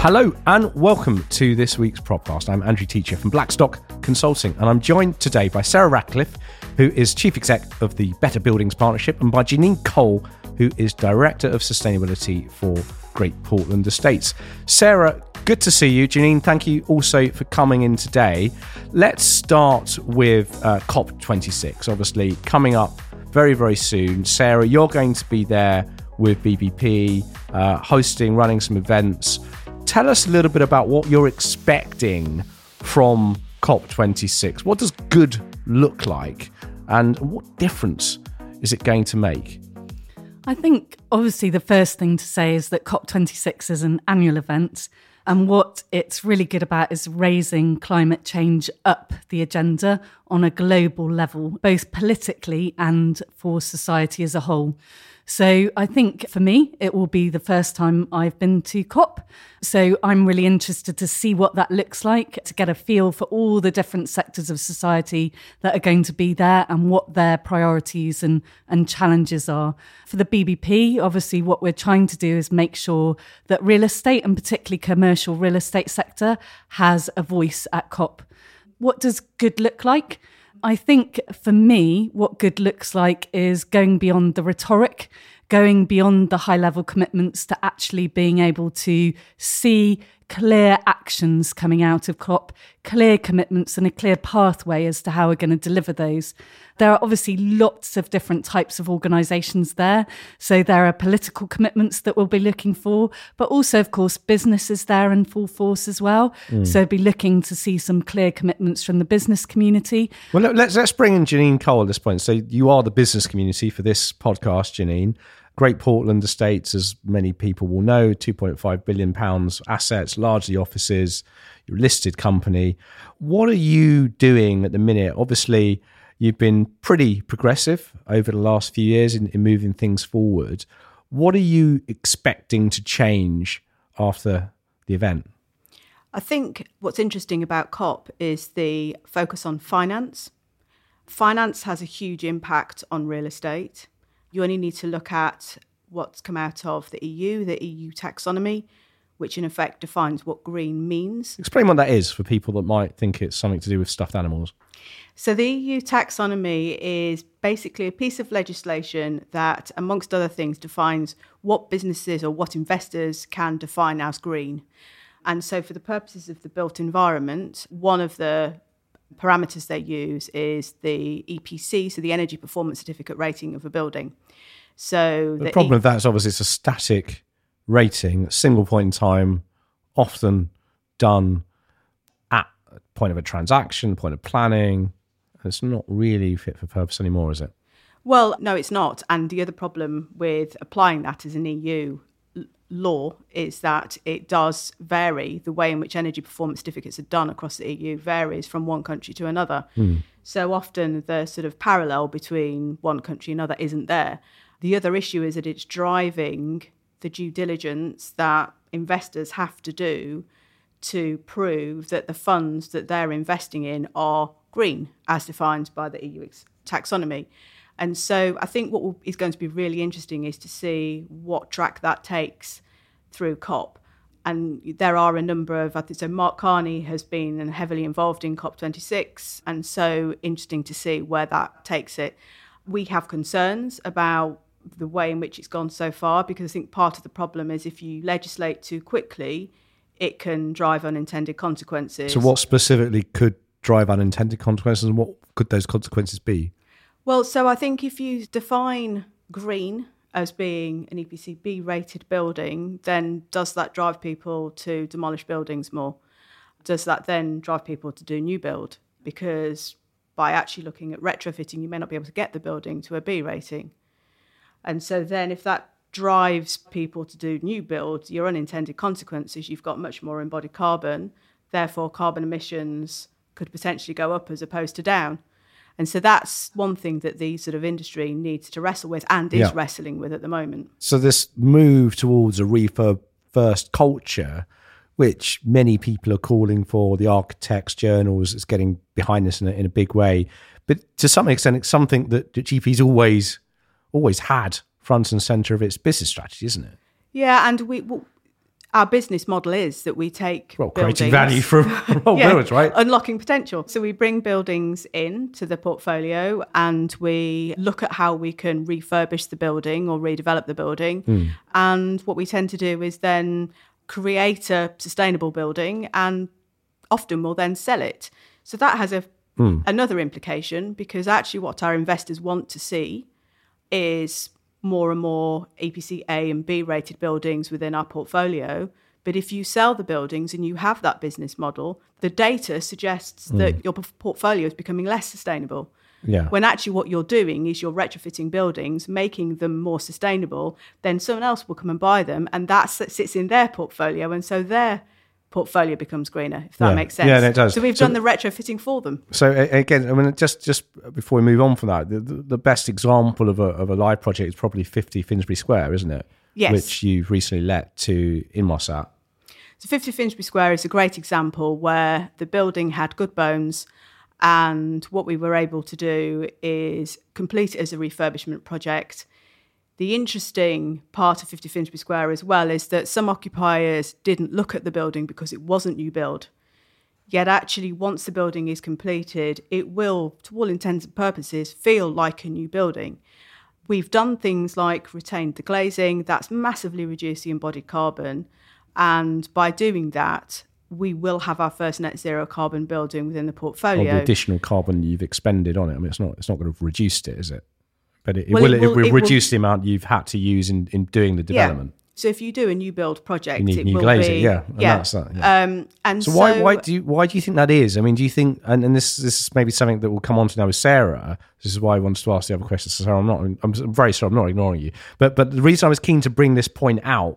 Hello and welcome to this week's podcast. I'm Andrew Teacher from Blackstock Consulting, and I'm joined today by Sarah Ratcliffe, who is Chief Exec of the Better Buildings Partnership, and by Janine Cole, who is Director of Sustainability for Great Portland Estates. Sarah, good to see you. Janine, thank you also for coming in today. Let's start with uh, COP26, obviously coming up very, very soon. Sarah, you're going to be there with BBP, uh, hosting, running some events. Tell us a little bit about what you're expecting from COP26. What does good look like, and what difference is it going to make? I think obviously the first thing to say is that COP26 is an annual event. And what it's really good about is raising climate change up the agenda on a global level, both politically and for society as a whole. So I think for me, it will be the first time I've been to COP. So I'm really interested to see what that looks like, to get a feel for all the different sectors of society that are going to be there and what their priorities and, and challenges are. For the BBP, obviously, what we're trying to do is make sure that real estate and particularly commercial real estate sector has a voice at COP. What does good look like? I think for me, what good looks like is going beyond the rhetoric, going beyond the high level commitments to actually being able to see clear actions coming out of COP, clear commitments, and a clear pathway as to how we're going to deliver those. There are obviously lots of different types of organisations there. So there are political commitments that we'll be looking for, but also, of course, businesses there in full force as well. Mm. So be looking to see some clear commitments from the business community. Well, let's let's bring in Janine Cole at this point. So you are the business community for this podcast, Janine. Great Portland Estates, as many people will know, 2.5 billion pounds assets, largely offices, listed company. What are you doing at the minute? Obviously, you've been pretty progressive over the last few years in, in moving things forward. What are you expecting to change after the event? I think what's interesting about COP is the focus on finance. Finance has a huge impact on real estate you only need to look at what's come out of the EU, the EU taxonomy, which in effect defines what green means. Explain what that is for people that might think it's something to do with stuffed animals. So, the EU taxonomy is basically a piece of legislation that, amongst other things, defines what businesses or what investors can define as green. And so, for the purposes of the built environment, one of the parameters they use is the EPC, so the Energy Performance Certificate rating of a building. So the, the problem e- with that is obviously it's a static rating, single point in time, often done at point of a transaction, point of planning. It's not really fit for purpose anymore, is it? Well, no, it's not. And the other problem with applying that as an EU law is that it does vary. The way in which energy performance certificates are done across the EU varies from one country to another. Mm. So often the sort of parallel between one country and another isn't there. The other issue is that it's driving the due diligence that investors have to do to prove that the funds that they're investing in are green, as defined by the EU taxonomy. And so I think what is going to be really interesting is to see what track that takes through COP. And there are a number of, I think, so Mark Carney has been heavily involved in COP26, and so interesting to see where that takes it. We have concerns about the way in which it's gone so far because I think part of the problem is if you legislate too quickly, it can drive unintended consequences. So, what specifically could drive unintended consequences, and what could those consequences be? Well, so I think if you define green as being an EPC B rated building, then does that drive people to demolish buildings more? Does that then drive people to do new build? Because by actually looking at retrofitting, you may not be able to get the building to a B rating. And so then if that drives people to do new build, your unintended consequences, you've got much more embodied carbon, therefore carbon emissions could potentially go up as opposed to down. And so that's one thing that the sort of industry needs to wrestle with and is yeah. wrestling with at the moment. So this move towards a refurb first culture, which many people are calling for, the architects, journals, is getting behind this in a, in a big way. But to some extent, it's something that GP's always always had front and center of its business strategy, isn't it? Yeah, and we our business model is that we take Well, creating buildings- value for all Yeah, builders, right? Unlocking potential. So we bring buildings in to the portfolio and we look at how we can refurbish the building or redevelop the building. Hmm. And what we tend to do is then create a sustainable building and often we'll then sell it. So that has a Hmm. another implication because actually what our investors want to see is more and more EPC A and B rated buildings within our portfolio. But if you sell the buildings and you have that business model, the data suggests hmm. that your portfolio is becoming less sustainable. Yeah. When actually what you're doing is you're retrofitting buildings, making them more sustainable, then someone else will come and buy them and that sits in their portfolio. And so their portfolio becomes greener, if that Yeah. makes sense. Yeah, it does. So we've So- done the retrofitting for them. So again, I mean, just just before we move on from that, the, the the best example of a of a live project is probably 50 Finsbury Square, isn't it? Yes. Which you've recently let to Inmarsat. So 50 Finsbury Square is a great example where the building had good bones, and what we were able to do is complete it as a refurbishment project. The interesting part of 50 Finsbury Square as well is that some occupiers didn't look at the building because it wasn't new build. Yet, actually, once the building is completed, it will, to all intents and purposes, feel like a new building. We've done things like retained the glazing, that's massively reduced the embodied carbon. And by doing that, we will have our first net zero carbon building within the Or portfolio. the additional carbon you've expended on it. I mean, it's not it's not going to have reduced it, is it? But it, it Well, will it will- will, it will- reduce the amount you've had to use in, in doing the development. So if you do a new build project, You need it new will glazing, be yeah, and that's that, yeah. Um, and So why why do you why do you think that is? I mean, do you think and, and this this is maybe something that we'll come on to now with Sarah. This is why I wanted to ask the other questions. So Sarah, I'm not I'm, I'm very sorry, I'm not ignoring you. But but the reason I was keen to bring this point out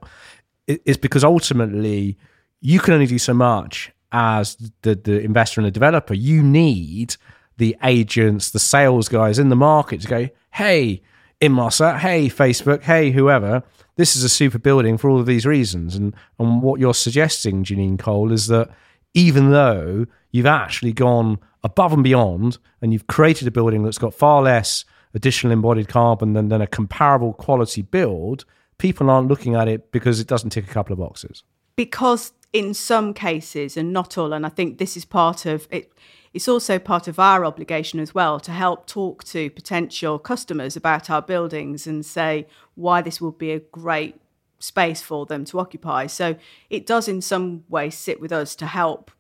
is because ultimately you can only do so much as the the investor and the developer. You need the agents, the sales guys in the market to go, hey, Inmarsat, hey, Facebook, hey, whoever, this is a super building for all of these reasons. And and what you're suggesting, Janine Cole, is that even though you've actually gone above and beyond and you've created a building that's got far less additional embodied carbon than, than a comparable quality build, people aren't looking at it because it doesn't tick a couple of boxes. because in some cases and not all and i think this is part of it it's also part of our obligation as well to help talk to potential customers about our buildings and say why this will be a great space for them to occupy. So it does in some way sit with us to help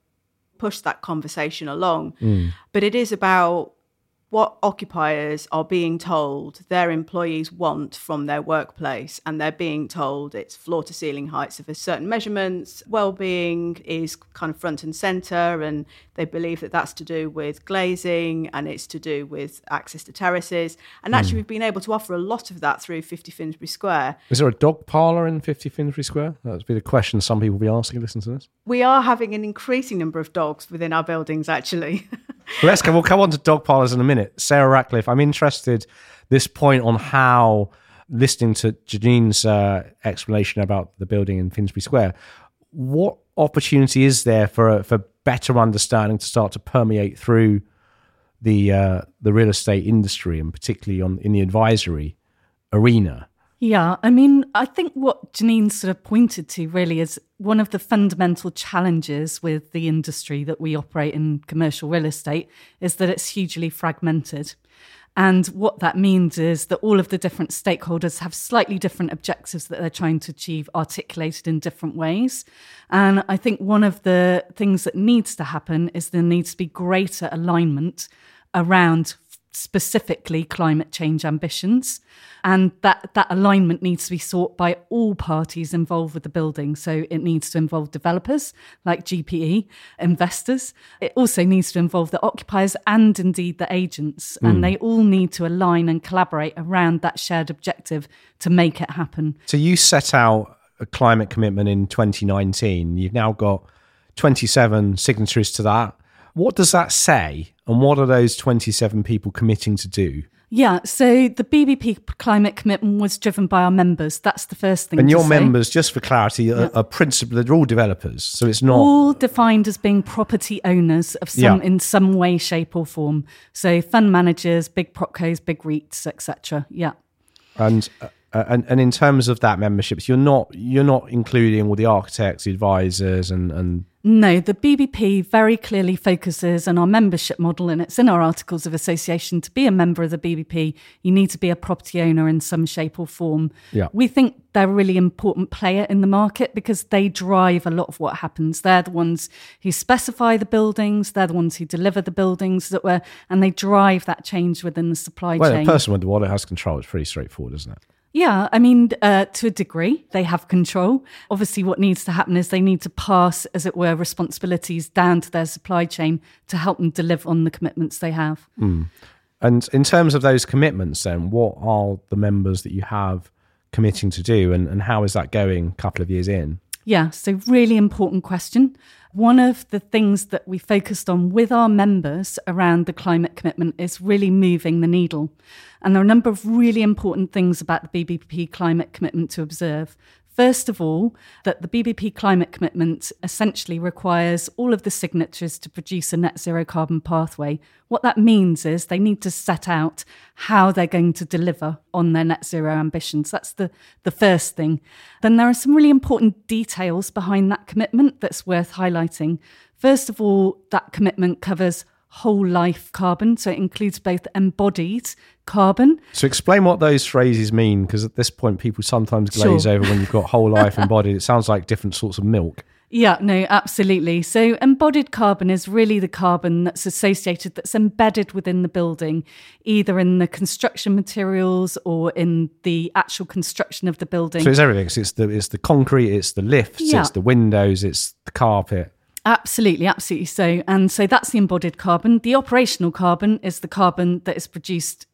push that conversation along. Hmm. But it is about what occupiers are being told their employees want from their workplace and they're being told it's floor to ceiling heights of a certain measurements well-being is kind of front and center and they believe that that's to do with glazing and it's to do with access to terraces and actually hmm. we've been able to offer a lot of that through 50 Finsbury Square Is there a dog parlour in 50 Finsbury Square? That would be the question some people will be asking, listen to this. we are having an increasing number of dogs within our buildings actually let's go. We'll come on to dog parlours in a minute. Sarah Ratcliffe, I'm interested this point on how listening to Janine's uh, explanation about the building in Finsbury Square. What opportunity is there for for better understanding to start to permeate through the uh, the real estate industry and particularly on in the advisory arena? Yeah, I mean, I think what Janine sort of pointed to really is one of the fundamental challenges with the industry that we operate in commercial real estate is that it's hugely fragmented. And what that means is that all of the different stakeholders have slightly different objectives that they're trying to achieve, articulated in different ways. And I think one of the things that needs to happen is there needs to be greater alignment around specifically climate change ambitions and that that alignment needs to be sought by all parties involved with the building so it needs to involve developers like GPE investors it also needs to involve the occupiers and indeed the agents and hmm. they all need to align and collaborate around that shared objective to make it happen So you set out a climate commitment in 2019. You've now got 27 signatories to that. What does that say? And what are those 27 people committing to do? yeah so the BBP climate commitment was driven by our members that's the first thing And your say. members, just for clarity, are, are principally they're all developers. So it's not. all defined as being property owners of some Yeah. in some way, shape, or form. So fund managers, big propcos, big REITs, etc. Yeah. And Uh, and and in terms of that memberships, you're not you're not including all the architects, the advisors, and and No, the BBP very clearly focuses on our membership model, and it's in our articles of association. To be a member of the BBP, you need to be a property owner in some shape or form. Yeah. We think they're a really important player in the market because they drive a lot of what happens. They're the ones who specify the buildings, they're the ones who deliver the buildings that were, and they drive that change within the supply well, chain. the person with the wallet has control. It's pretty straightforward, isn't it? Yeah, I mean, uh, to a degree, they have control. Obviously, what needs to happen is they need to pass, as it were, responsibilities down to their supply chain to help them deliver on the commitments they have. And in terms of those commitments, then what are the members that you have committing to do, and, and how is that going? A couple of years in. Yeah, so really important question. One of the things that we focused on with our members around the climate commitment is really moving the needle. And there are a number of really important things about the BBP climate commitment to observe. First of all, that the BBP climate commitment essentially requires all of the signatories to produce a net zero carbon pathway. What that means is they need to set out how they're going to deliver on their net zero ambitions. That's the, the first thing. Then there are some really important details behind that commitment that's worth highlighting. First of all, that commitment covers whole life carbon, so it includes both embodied carbon So explain what those phrases mean, because at this point people sometimes glaze Sure. over when you've got whole life embodied. It sounds like different sorts of milk. Yeah, no, absolutely. So, embodied carbon is really the carbon that's associated, that's embedded within the building, either in the construction materials or in the actual construction of the building. So it's everything. So it's the it's the concrete, it's the lifts, Yeah. it's the windows, it's the carpet. Absolutely, absolutely so. And so that's the embodied carbon. The operational carbon is the carbon that is produced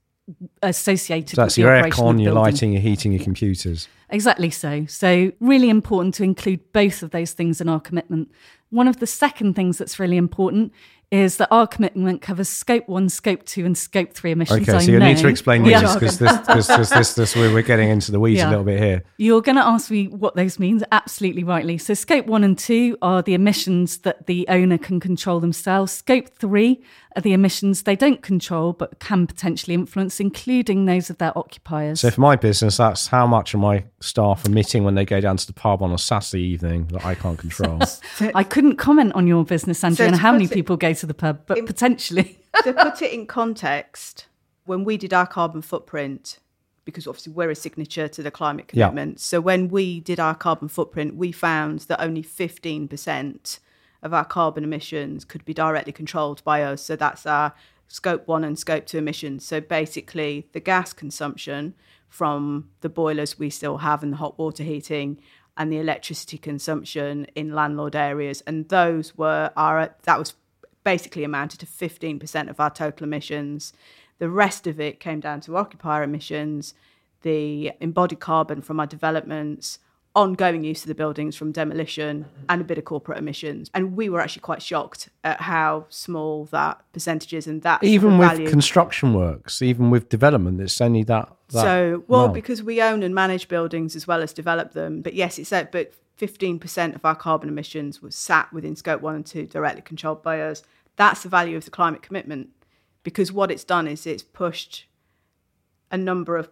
associated So that's with the your aircon, your lighting, your heating, your computers. Exactly so. So, really important to include both of those things in our commitment. One of the second things that's really important is that our commitment covers scope one, scope two, and scope three emissions. Okay, so you need to explain Yeah. these because this, because this, this, this, we're we're getting into the weeds a little bit here. You're going to ask me what those means. Absolutely rightly. So, scope one and two are the emissions that the owner can control themselves. Scope three the emissions they don't control but can potentially influence, including those of their occupiers. So for my business, that's how much of my staff emitting when they go down to the pub on a Saturday evening that I can't control. I couldn't comment on your business, Andrew, So and how many it- people go to the pub, but potentially. to put it in context, when we did our carbon footprint, because obviously we're a signature to the climate Yeah. commitment, so when we did our carbon footprint, we found that only 15% of our carbon emissions could be directly controlled by us. So that's our scope one and scope two emissions. So basically, the gas consumption from the boilers we still have and the hot water heating and the electricity consumption in landlord areas and those were our that was basically amounted to 15% of our total emissions. The rest of it came down to occupier emissions, the embodied carbon from our developments, ongoing use of the buildings from demolition, and a bit of corporate emissions. And we were actually quite shocked at how small that percentage is. And that even with value. construction works, even with development, it's only that. that So, well, amount. because we own and manage buildings as well as develop them. But yes, it's that, but 15% of our carbon emissions was sat within scope one and two, directly controlled by us. That's the value of the climate commitment because what it's done is it's pushed a number of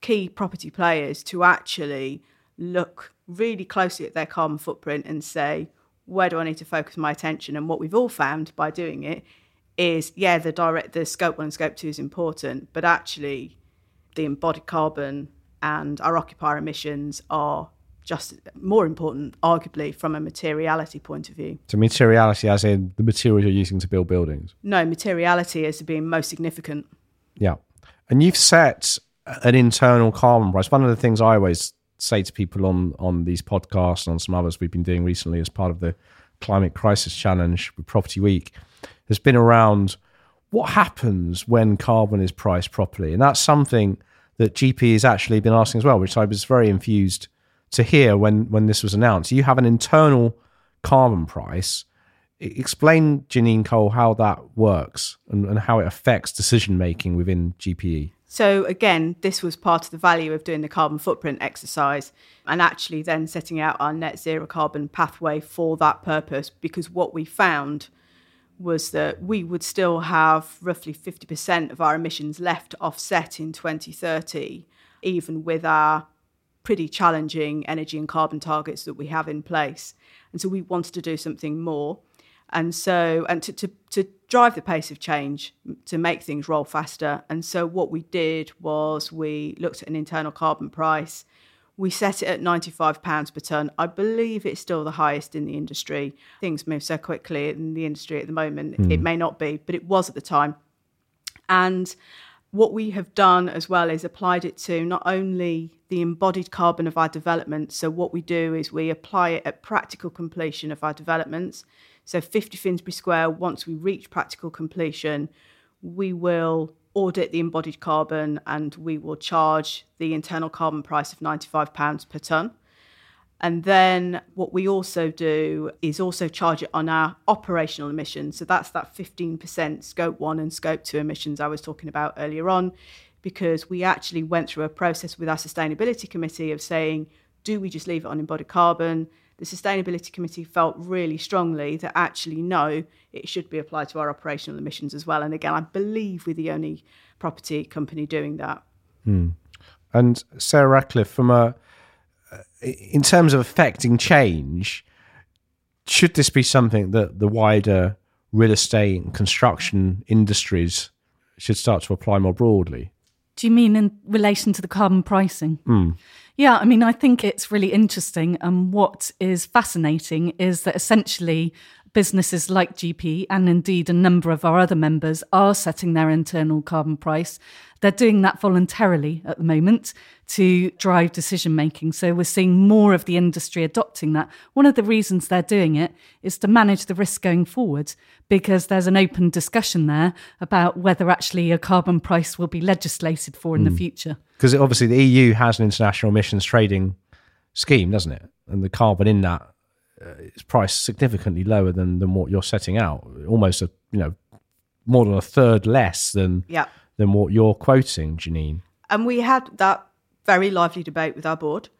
key property players to actually look really closely at their carbon footprint and say, where do I need to focus my attention? And what we've all found by doing it is, yeah, the direct, the scope one and scope two is important, but actually, the embodied carbon and our occupier emissions are just more important, arguably, from a materiality point of view. So materiality, as in the materials you're using to build buildings. No, materiality as being most significant. Yeah. And you've set an internal carbon price. One of the things I always say to people on on these podcasts and on some others we've been doing recently as part of the climate crisis challenge with Property Week has been around what happens when carbon is priced properly. And that's something that GP has actually been asking as well, which I was very infused to hear when when this was announced. You have an internal carbon price. Explain, Janine Cole, how that works and, and how it affects decision making within. GPE. So again, this was part of the value of doing the carbon footprint exercise and actually then setting out our net zero carbon pathway for that purpose because what we found was that we would still have roughly 50% of our emissions left to offset in 2030 even with our pretty challenging energy and carbon targets that we have in place. And so we wanted to do something more. And so, and to, to, to drive the pace of change, to make things roll faster. And so, what we did was we looked at an internal carbon price. We set it at £95 per tonne. I believe it's still the highest in the industry. Things move so quickly in the industry at the moment. Mm. It may not be, but it was at the time. And what we have done as well is applied it to not only the embodied carbon of our development. So, what we do is we apply it at practical completion of our developments. So 50 Finsbury Square, once we reach practical completion, we will audit the embodied carbon and we will charge the internal carbon price of £95 per tonne. And then what we also do is also charge it on our operational emissions. So that's that 15% scope one and scope two emissions I was talking about earlier on, because we actually went through a process with our sustainability committee of saying, do we just leave it on embodied carbon? The Sustainability Committee felt really strongly that actually, no, it should be applied to our operational emissions as well. And again, I believe we're the only property company doing that. Hmm. And Sarah Ratcliffe, from a uh, in terms of affecting change, should this be something that the wider real estate and construction industries should start to apply more broadly? Do you mean in relation to the carbon pricing? Mm. Yeah, I mean, I think it's really interesting. And what is fascinating is that essentially businesses like GP and indeed a number of our other members are setting their internal carbon price. They're doing that voluntarily at the moment to drive decision making. So we're seeing more of the industry adopting that. One of the reasons they're doing it is to manage the risk going forward because there's an open discussion there about whether actually a carbon price will be legislated for in mm. the hmm. future. Because obviously the EU has an international emissions trading scheme, doesn't it? And the carbon in that uh, is priced significantly lower than than what you're setting out. Almost a you know more than a third less than yeah. Than what you're quoting, Janine. And we had that very lively debate with our board.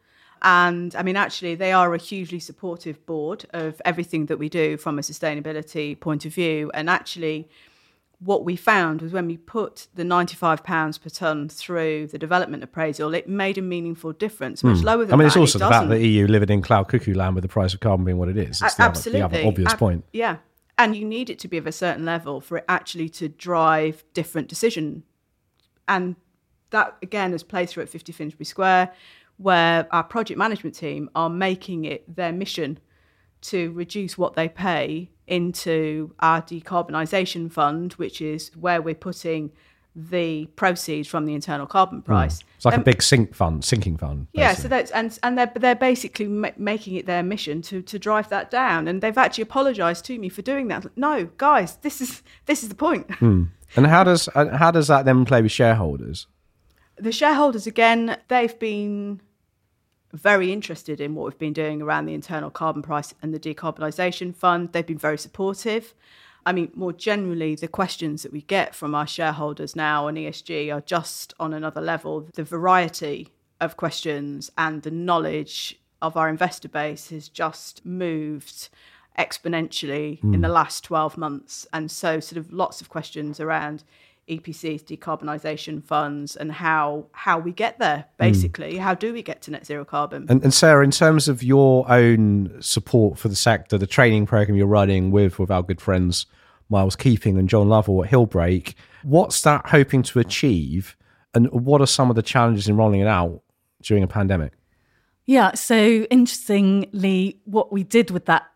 And I mean, actually, they are a hugely supportive board of everything that we do from a sustainability point of view. And actually, what we found was when we put the £95 per tonne through the development appraisal, it made a meaningful difference, much mm. lower than I mean, it's that, also it the fact that EU living in cloud cuckoo land with the price of carbon being what it is. It's the Absolutely. Other, the other obvious point. Yeah. And you need it to be of a certain level for it actually to drive different decision. And that, again, has played through at 50 Finsbury Square, where our project management team are making it their mission to reduce what they pay into our decarbonisation fund, which is where we're putting the proceeds from the internal carbon hmm. price. Mm. It's like um, a big sink fund, sinking fund. Basically. Yeah, so that's and and they're they're basically ma- making it their mission to to drive that down, and they've actually apologised to me for doing that. No, guys, this is this is the point. Mm. And how does uh, how does that then play with shareholders? The shareholders again, they've been very interested in what we've been doing around the internal carbon price and the decarbonisation fund. They've been very supportive. I mean, more generally, the questions that we get from our shareholders now on ESG are just on another level. The variety of questions and the knowledge of our investor base has just moved exponentially mm. in the hmm. last 12 months. And so, sort of, lots of questions around EPCs, decarbonisation funds, and how how we get there. Hmm. Basically, mm. how do we get to net zero carbon? And, and, Sarah, in terms of your own support for the sector, the training program you're running with with our good friends Miles Keeping and John Lovell at Hillbreak, what's that hoping to achieve, and what are some of the challenges in rolling it out during a pandemic? Yeah, so interestingly, what we did with that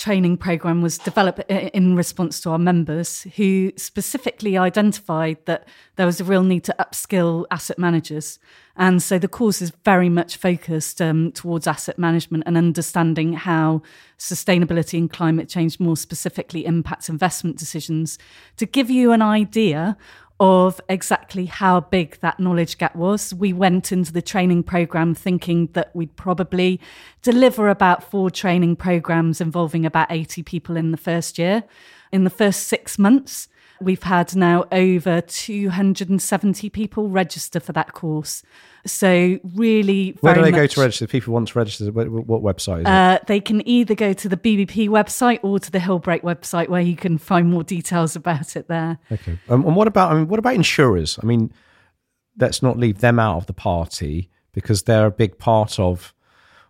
training program was developed in response to our members who specifically identified that there was a real need to upskill asset managers. And so the course is very much focused um, towards asset management and understanding how sustainability and climate change more specifically impacts investment decisions. To give you an idea of exactly how big that knowledge gap was. We went into the training program thinking that we'd probably deliver about four training programs involving about 80 people in the first year. In the first six months, we've had now over 270 people register for that course. So really, where do they much, go to register? If people want to register, what, what website? Is it? Uh, they can either go to the BBP website or to the Hillbreak website, where you can find more details about it there. Okay. Um, and what about? I mean, what about insurers? I mean, let's not leave them out of the party because they're a big part of,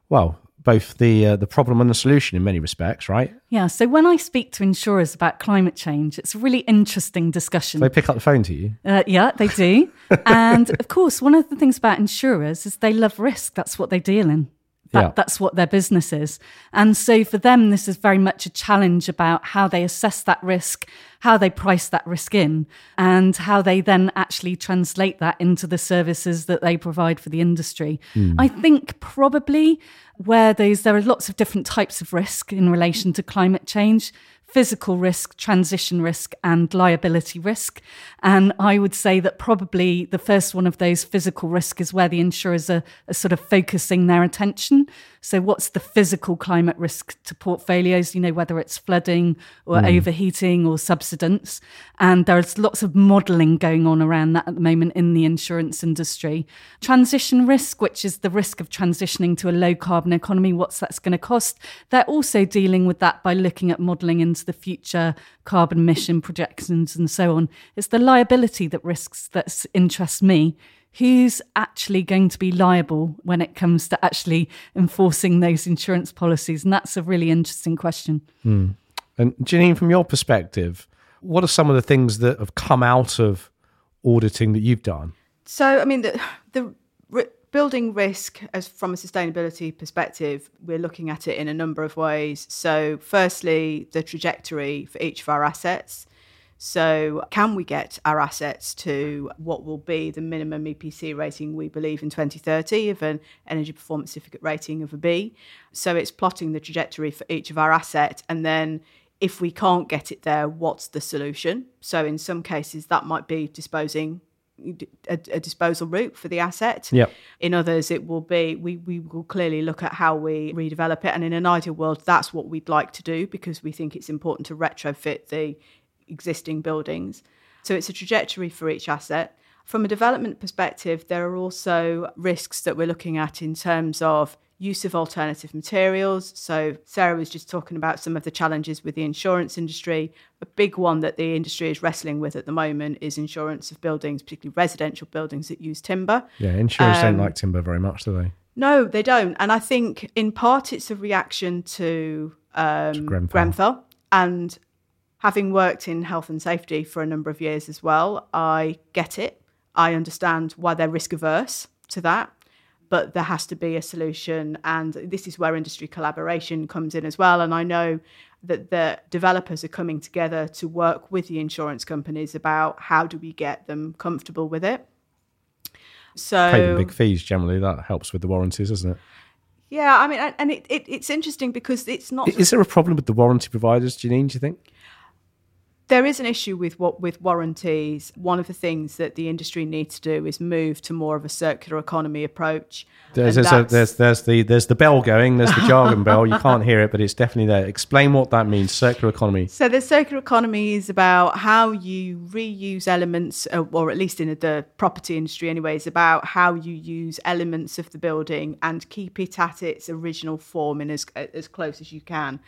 well, both the uh, the problem and the solution in many respects, right? Yeah. So when I speak to insurers about climate change, it's a really interesting discussion. They pick up the phone to you. Uh, yeah, they do. and of course, one of the things about insurers is they love risk. That's what they deal in. That, Yeah. That's what their business is. And so for them, this is very much a challenge about how they assess that risk, how they price that risk in, and how they then actually translate that into the services that they provide for the industry. Hmm. I think probably where those there are lots of different types of risk in relation to climate change physical risk, transition risk, and liability risk. And I would say that probably the first one of those, physical risk, is where the insurers are, are sort of focusing their attention. So, what's the physical climate risk to portfolios? You know, whether it's flooding or hmm. overheating or subsidence. And there's lots of modelling going on around that at the moment in the insurance industry. Transition risk, which is the risk of transitioning to a low carbon economy, what's that's going to cost? They're also dealing with that by looking at modelling into the future carbon emission projections and so on. It's the liability that risks that interests me. Who's actually going to be liable when it comes to actually enforcing those insurance policies? And that's a really interesting question. Hmm. And Janine, from your perspective, what are some of the things that have come out of auditing that you've done? So, I mean, the, the ri building risk as from a sustainability perspective, we're looking at it in a number of ways. So, firstly, the trajectory for each of our assets. So, can we get our assets to what will be the minimum EPC rating we believe in 2030 of an energy performance certificate rating of a B? So, it's plotting the trajectory for each of our assets and then if we can't get it there, what's the solution? So, in some cases, that might be disposing a, a disposal route for the asset. Yep. In others, it will be we we will clearly look at how we redevelop it, and in an ideal world, that's what we'd like to do because we think it's important to retrofit the existing buildings. So it's a trajectory for each asset. From a development perspective, there are also risks that we're looking at in terms of use of alternative materials. So Sarah was just talking about some of the challenges with the insurance industry. A big one that the industry is wrestling with at the moment is insurance of buildings, particularly residential buildings that use timber. Yeah, insurers don't Um, like timber very much, do they? No, they don't. And I think in part it's a reaction to um, Grenfell. Grenfell. And having worked in health and safety for a number of years as well, I get it. I understand why they're risk averse to that. But there has to be a solution. And this is where industry collaboration comes in as well. And I know that the developers are coming together to work with the insurance companies about how do we get them comfortable with it. So Pay them big fees generally. That helps with the warranties, doesn't it? Yeah, I mean, and- it, it, it's interesting because it's not. Is there a problem with the warranty providers, Janine, do you think? There is an issue with what with warranties. One of the things that the industry needs to do is move to more of a circular economy approach. There's, there's, a, there's, there's the there's the bell going. There's the jargon bell. You can't hear it, but it's definitely there. Explain what that means. Circular economy. So the circular economy is about how you reuse elements, uh, or at least in the property industry anyway, is about how you use elements of the building and keep it at its original form in as as close as you can.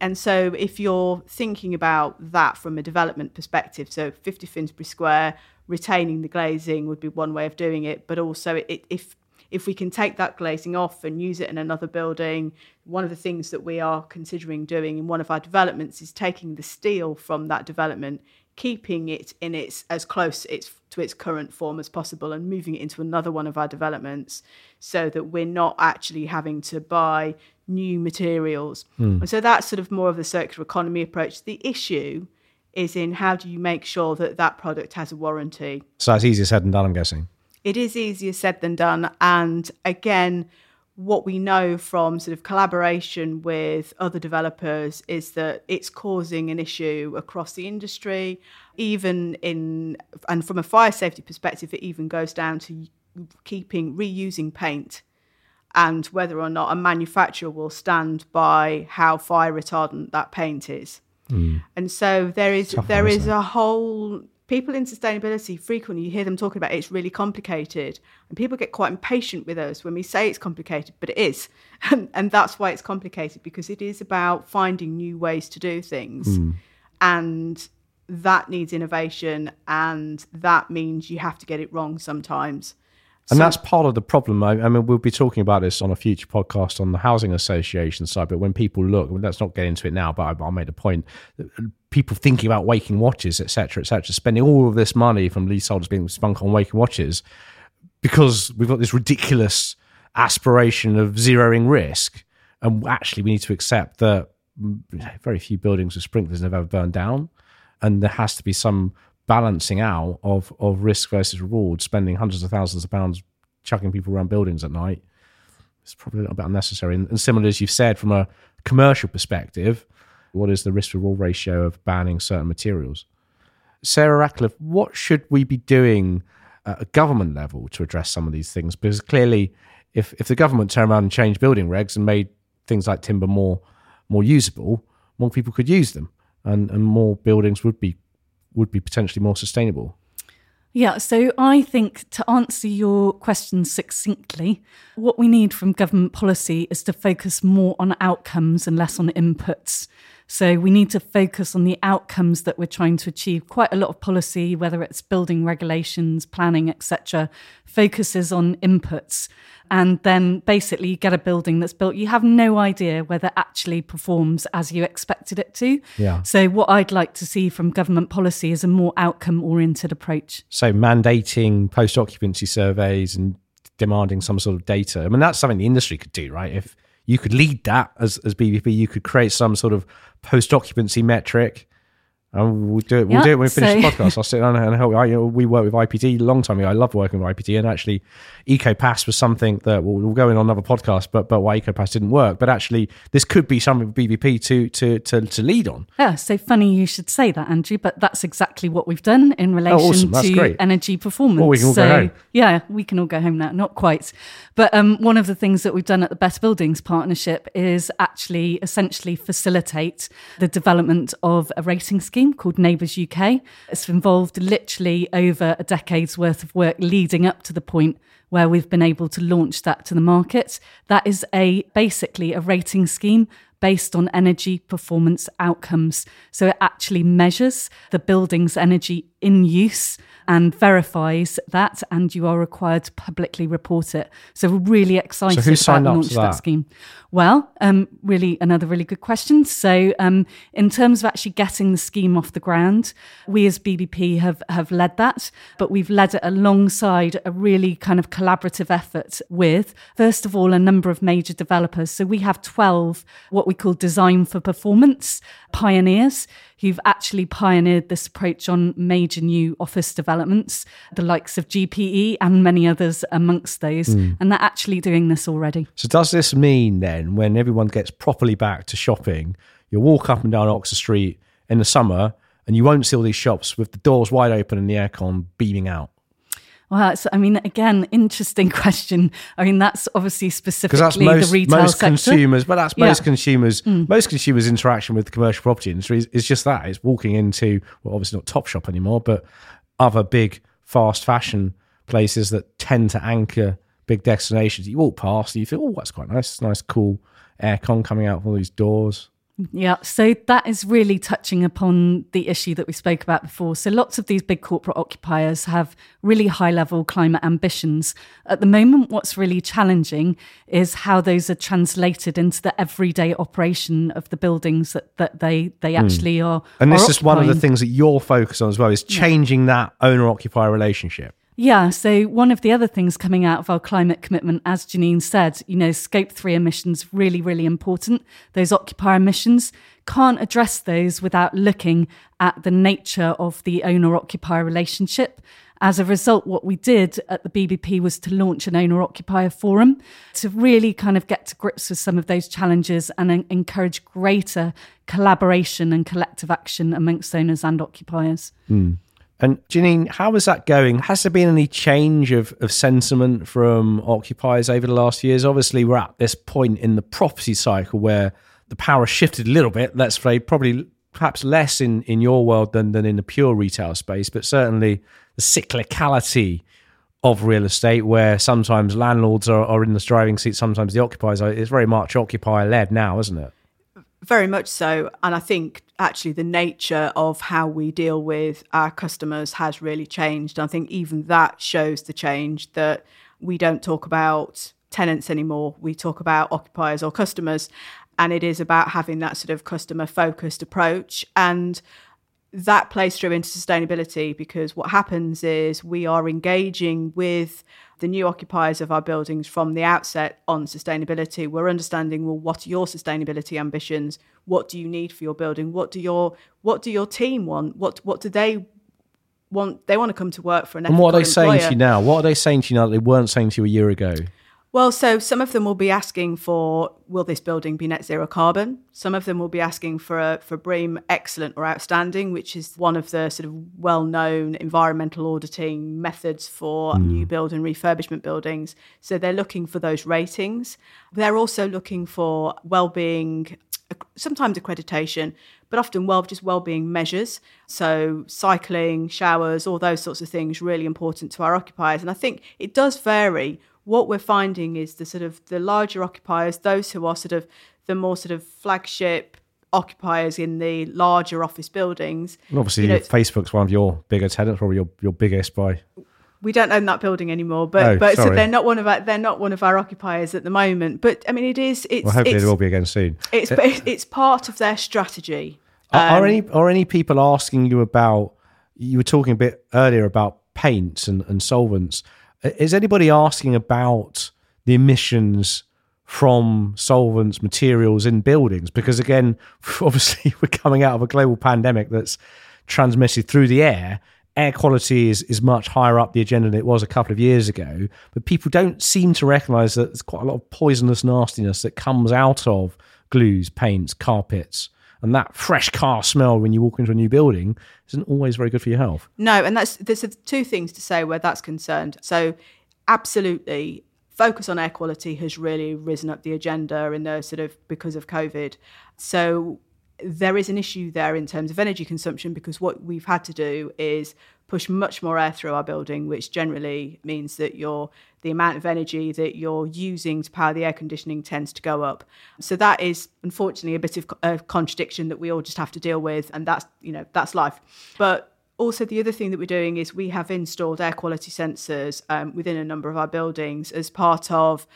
And so if you're thinking about that from a development perspective, so 50 Finsbury Square, retaining the glazing would be one way of doing it, but also it, if if we can take that glazing off and use it in another building, one of the things that we are considering doing in one of our developments is taking the steel from that development, keeping it in its as close its to its current form as possible, and moving it into another one of our developments, so that we're not actually having to buy new materials. Hmm. And so that's sort of more of the circular economy approach. The issue is in how do you make sure that that product has a warranty So it's easier said than done, I'm guessing. it is easier said than done. And again, what we know from sort of collaboration with other developers is that it's causing an issue across the industry, even in, and from a fire safety perspective, it even goes down to keeping, reusing paint and whether or not a manufacturer will stand by how fire retardant that paint is. And so there is Tough there is a whole people in sustainability frequently you hear them talking about it's really complicated. And people get quite impatient with us when we say it's complicated but it is. And, and that's why it's complicated because it is about finding new ways to do things. Hmm. and that needs innovation, and that means you have to get it wrong sometimes. And so, that's part of the problem. I, I, mean, we'll be talking about this on a future podcast on the housing association side. But when people look, mean, let's not get into it now. But I, I made a point: people thinking about waking watches, etc., etc., spending all of this money from leaseholders being spunk on waking watches because we've got this ridiculous aspiration of zeroing risk, and actually, we need to accept that mm, very few buildings with sprinklers have ever burned down, and there has to be some balancing out of of risk versus reward. Spending hundreds of thousands of pounds chucking people around buildings at night is probably a little bit unnecessary. And, and similar as you've said, from a commercial perspective, what is the risk reward ratio of banning certain materials? Sarah Ratcliffe, what should we be doing at a government level to address some of these things? Because clearly, if if the government turned around and changed building regs and made things like timber more more usable, more people could use them, and, and more buildings would be would be potentially more sustainable. Yeah, so I think to answer your question succinctly, what we need from government policy is to focus more on outcomes and less on inputs. So we need to focus on the outcomes that we're trying to achieve. Quite a lot of policy, whether it's building regulations, planning, etc., focuses on inputs. And then basically you get a building that's built. You have no idea whether it actually performs as you expected it to. Yeah. So what I'd like to see from government policy is a more outcome oriented approach. So mandating post occupancy surveys and demanding some sort of data. I mean, that's something the industry could do, right? If you could lead that as, as BBP. You could create some sort of post occupancy metric and we'll do it. We'll yep, do it when we finish so. the podcast. I'll sit down and help. I, you know, we work with IPD a long time ago. I love working with IPD, and actually, EcoPass was something that we'll, we'll, go in on another podcast. But but why EcoPass didn't work. But actually, this could be something for BBP to to to to lead on. Yeah. So funny you should say that, Andrew. But that's exactly what we've done in relation oh, awesome. to great. energy performance. Well, we can all so, go home. Yeah, we can all go home now. Not quite, but um, one of the things that we've done at the Better Buildings Partnership is actually essentially facilitate the development of a rating scheme called NABERS UK. It's involved literally over a decade's worth of work leading up to the point where we've been able to launch that to the market. That is a basically a rating scheme based on energy performance outcomes. So it actually measures the building's energy in use and verifies that, and you are required to publicly report it. So we're really excited so about launch that? that scheme. Well, um, really another really good question. So um, in terms of actually getting the scheme off the ground, we as BBP have have led that, but we've led it alongside a really kind of collaborative effort with, first of all, a number of major developers. So we have 12 what we call design for performance pioneers who've actually pioneered this approach on major new office developments, the likes of GPE and many others amongst those. Mm. And they're actually doing this already. So, does this mean then, when everyone gets properly back to shopping, you'll walk up and down Oxford Street in the summer and you won't see all these shops with the doors wide open and the aircon beaming out? Well, I mean, again, interesting question. I mean, that's obviously specifically that's most, the retail most sector. consumers, but that's most yeah. consumers. Mm. Most consumers' interaction with the commercial property industry is, is just that. It's walking into, well, obviously not Topshop anymore, but other big fast fashion places that tend to anchor big destinations. You walk past, and you think, oh, that's quite nice. It's nice, cool aircon coming out of all these doors. Yeah, so that is really touching upon the issue that we spoke about before. So lots of these big corporate occupiers have really high level climate ambitions. At the moment, what's really challenging is how those are translated into the everyday operation of the buildings that, that they, they hmm. actually mm. are. And this are is one of the things that you're focused on as well, is changing yeah. that owner occupier relationship. Yeah, so one of the other things coming out of our climate commitment, as Janine said, you know, scope three emissions really, really important. Those occupier emissions can't address those without looking at the nature of the owner occupier relationship. As a result, what we did at the BBP was to launch an owner occupier forum to really kind of get to grips with some of those challenges and encourage greater collaboration and collective action amongst owners and occupiers. Mm. And Janine, how is that going? Has there been any change of, of sentiment from occupiers over the last years? Obviously, we're at this point in the property cycle where the power shifted a little bit. Let's say probably perhaps less in, in your world than, than in the pure retail space, but certainly the cyclicality of real estate where sometimes landlords are, are in the driving seat, sometimes the occupiers are. It's very much occupier led now, isn't it? Very much so. And I think actually the nature of how we deal with our customers has really changed. I think even that shows the change that we don't talk about tenants anymore. We talk about occupiers or customers. And it is about having that sort of customer focused approach. And that plays through into sustainability because what happens is we are engaging with the new occupiers of our buildings from the outset on sustainability. We're understanding well, what are your sustainability ambitions? What do you need for your building? What do your what do your team want? What what do they want? They want to come to work for an. And what are they employer. saying to you now? What are they saying to you now that they weren't saying to you a year ago? Well, so some of them will be asking for will this building be net zero carbon? Some of them will be asking for a, for BREEAM excellent or outstanding, which is one of the sort of well-known environmental auditing methods for mm. new build and refurbishment buildings. So they're looking for those ratings. They're also looking for well-being sometimes accreditation, but often well just well-being measures. So cycling, showers, all those sorts of things really important to our occupiers. And I think it does vary what we're finding is the sort of the larger occupiers, those who are sort of the more sort of flagship occupiers in the larger office buildings. And obviously, you know, Facebook's one of your bigger tenants, probably your, your biggest by. We don't own that building anymore, but oh, but sorry. so they're not one of our they're not one of our occupiers at the moment. But I mean, it is. It's, well, hopefully, it will be again soon. It's it's part of their strategy. Are, um, are any are any people asking you about? You were talking a bit earlier about paints and, and solvents is anybody asking about the emissions from solvents, materials in buildings? Because again, obviously, we're coming out of a global pandemic that's transmitted through the air. Air quality is, is much higher up the agenda than it was a couple of years ago, but people don't seem to recognize that there's quite a lot of poisonous nastiness that comes out of glues, paints, carpets, and that fresh car smell when you walk into a new building isn't always very good for your health. No, and that's there's two things to say where that's concerned. So, absolutely, focus on air quality has really risen up the agenda in the sort of because of COVID. So there is an issue there in terms of energy consumption because what we've had to do is push much more air through our building, which generally means that your the amount of energy that you're using to power the air conditioning tends to go up. So that is unfortunately a bit of a contradiction that we all just have to deal with, and that's you know that's life. But also the other thing that we're doing is we have installed air quality sensors um, within a number of our buildings as part of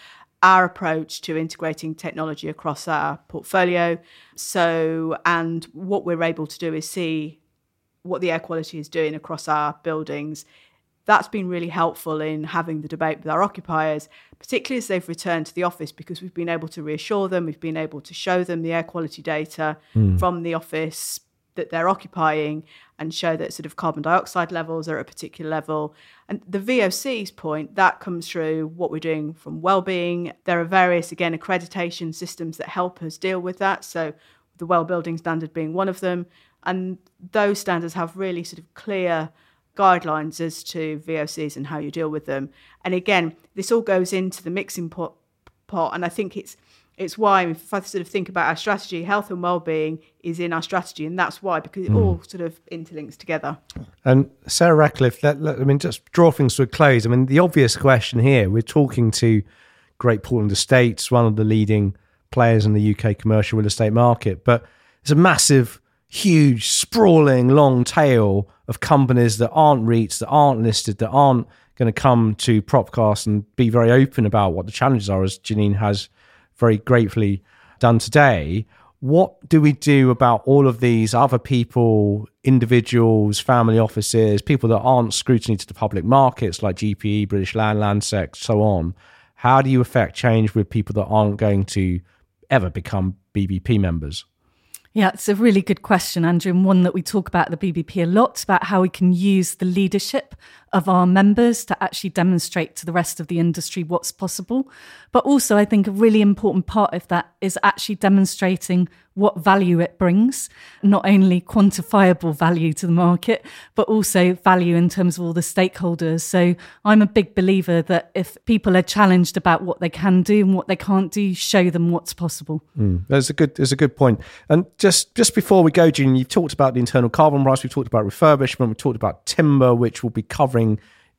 our approach to integrating technology across our portfolio. So, and what we're able to do is see what the air quality is doing across our buildings. That's been really helpful in having the debate with our occupiers, particularly as they've returned to the office, because we've been able to reassure them, we've been able to show them the air quality data mm. from the office that they're occupying and show that sort of carbon dioxide levels are at a particular level. And the VOC's point, that comes through what we're doing from well-being. There are various, again, accreditation systems that help us deal with that. So the well building standard being one of them. And those standards have really sort of clear guidelines as to VOCs and how you deal with them. And again, this all goes into the mixing pot, pot and I think it's it's why if I sort of think about our strategy, health and well-being is in our strategy, and that's why because it mm. all sort of interlinks together. And Sarah Ratcliffe, let, let, I mean, just draw things to a close. I mean, the obvious question here: we're talking to Great Portland Estates, one of the leading players in the UK commercial real estate market, but it's a massive, huge, sprawling, long tail of companies that aren't REITs, that aren't listed, that aren't going to come to Propcast and be very open about what the challenges are, as Janine has very gratefully done today. What do we do about all of these other people, individuals, family offices, people that aren't scrutiny to the public markets like GPE, British Land, Landsec, so on? How do you affect change with people that aren't going to ever become BBP members? Yeah, it's a really good question, Andrew, and one that we talk about at the BBP a lot about how we can use the leadership of our members to actually demonstrate to the rest of the industry what's possible. But also, I think a really important part of that is actually demonstrating what value it brings, not only quantifiable value to the market, but also value in terms of all the stakeholders. So I'm a big believer that if people are challenged about what they can do and what they can't do, show them what's possible. Mm, that's a good that's a good point. And just just before we go, June, you've talked about the internal carbon price, we've talked about refurbishment, we've talked about timber, which we'll be covering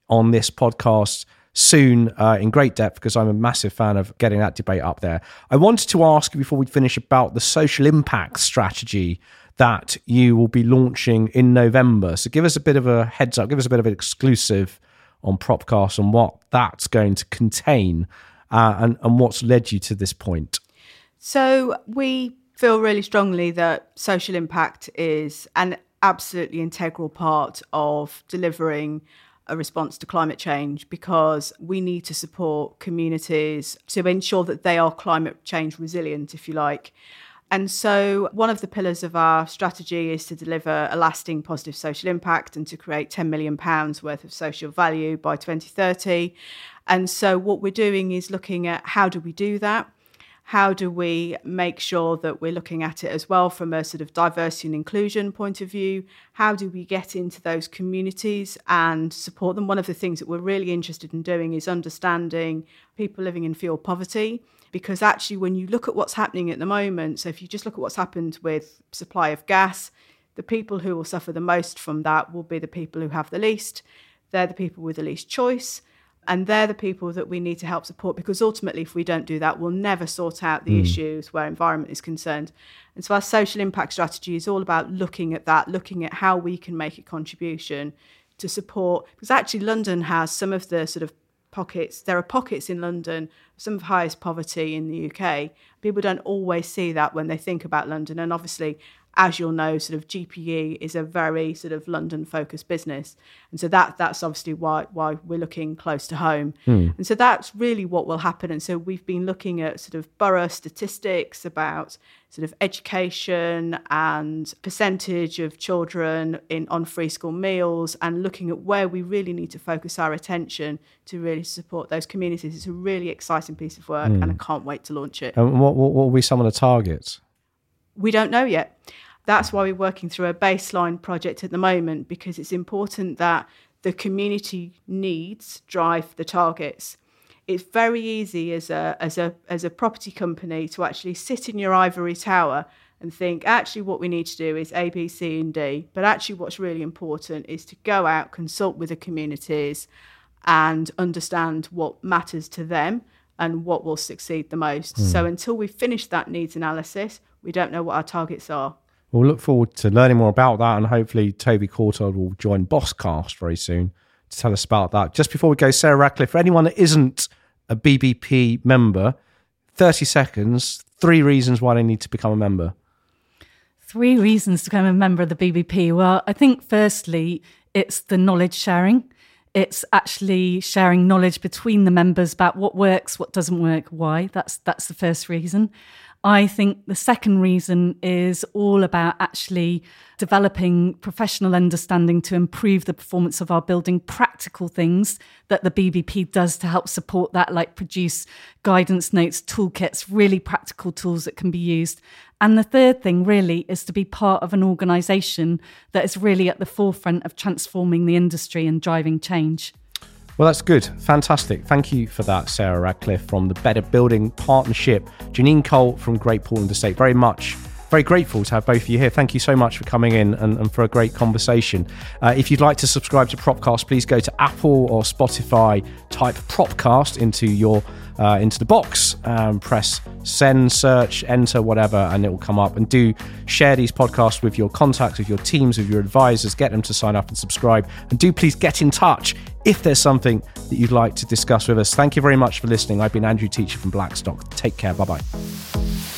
on this podcast soon uh, in great depth because I'm a massive fan of getting that debate up there. I wanted to ask before we finish about the social impact strategy that you will be launching in November. So give us a bit of a heads up, give us a bit of an exclusive on Propcast and what that's going to contain uh, and, and what's led you to this point. So we feel really strongly that social impact is an absolutely integral part of delivering a response to climate change because we need to support communities to ensure that they are climate change resilient, if you like. And so, one of the pillars of our strategy is to deliver a lasting positive social impact and to create £10 million worth of social value by 2030. And so, what we're doing is looking at how do we do that? How do we make sure that we're looking at it as well from a sort of diversity and inclusion point of view? How do we get into those communities and support them? One of the things that we're really interested in doing is understanding people living in fuel poverty. Because actually, when you look at what's happening at the moment, so if you just look at what's happened with supply of gas, the people who will suffer the most from that will be the people who have the least. They're the people with the least choice. And they're the people that we need to help support because ultimately, if we don't do that, we'll never sort out the mm. issues where environment is concerned. And so, our social impact strategy is all about looking at that, looking at how we can make a contribution to support. Because actually, London has some of the sort of pockets, there are pockets in London, some of the highest poverty in the UK. People don't always see that when they think about London. And obviously, as you'll know, sort of GPE is a very sort of London focused business. And so that that's obviously why why we're looking close to home. Mm. And so that's really what will happen. And so we've been looking at sort of borough statistics about sort of education and percentage of children in on free school meals and looking at where we really need to focus our attention to really support those communities. It's a really exciting piece of work mm. and I hmm. can't wait to launch it. And what, what, what will be some of the targets? We don't know yet. That's why we're working through a baseline project at the moment because it's important that the community needs drive the targets. It's very easy as a as a as a property company to actually sit in your ivory tower and think actually what we need to do is A, B, C, and D. But actually, what's really important is to go out, consult with the communities, and understand what matters to them and what will succeed the most. Mm. So until we finish that needs analysis, we don't know what our targets are. We'll look forward to learning more about that, and hopefully Toby Courtauld will join Propcast very soon to tell us about that. Just before we go, Sarah Ratcliffe, for anyone that isn't a BBP member, 30 seconds, three reasons why they need to become a member. Three reasons to become a member of the BBP. Well, I think firstly, it's the knowledge sharing. It's actually sharing knowledge between the members about what works, what doesn't work, why. That's that's the first reason. I think the second reason is all about actually developing professional understanding to improve the performance of our building, practical things that the BBP does to help support that, like produce guidance notes, toolkits, really practical tools that can be used. And the third thing, really, is to be part of an organisation that is really at the forefront of transforming the industry and driving change. Well, that's good. Fantastic. Thank you for that, Sarah Ratcliffe from the Better Building Partnership. Janine Cole from Great Portland Estate. Very much very grateful to have both of you here. Thank you so much for coming in and, and for a great conversation. Uh, if you'd like to subscribe to Propcast, please go to Apple or Spotify, type Propcast into your uh, into the box, um, press send, search, enter, whatever, and it will come up. And do share these podcasts with your contacts, with your teams, with your advisors. Get them to sign up and subscribe. And do please get in touch if there's something that you'd like to discuss with us. Thank you very much for listening. I've been Andrew Teacher from Blackstock. Take care. Bye bye.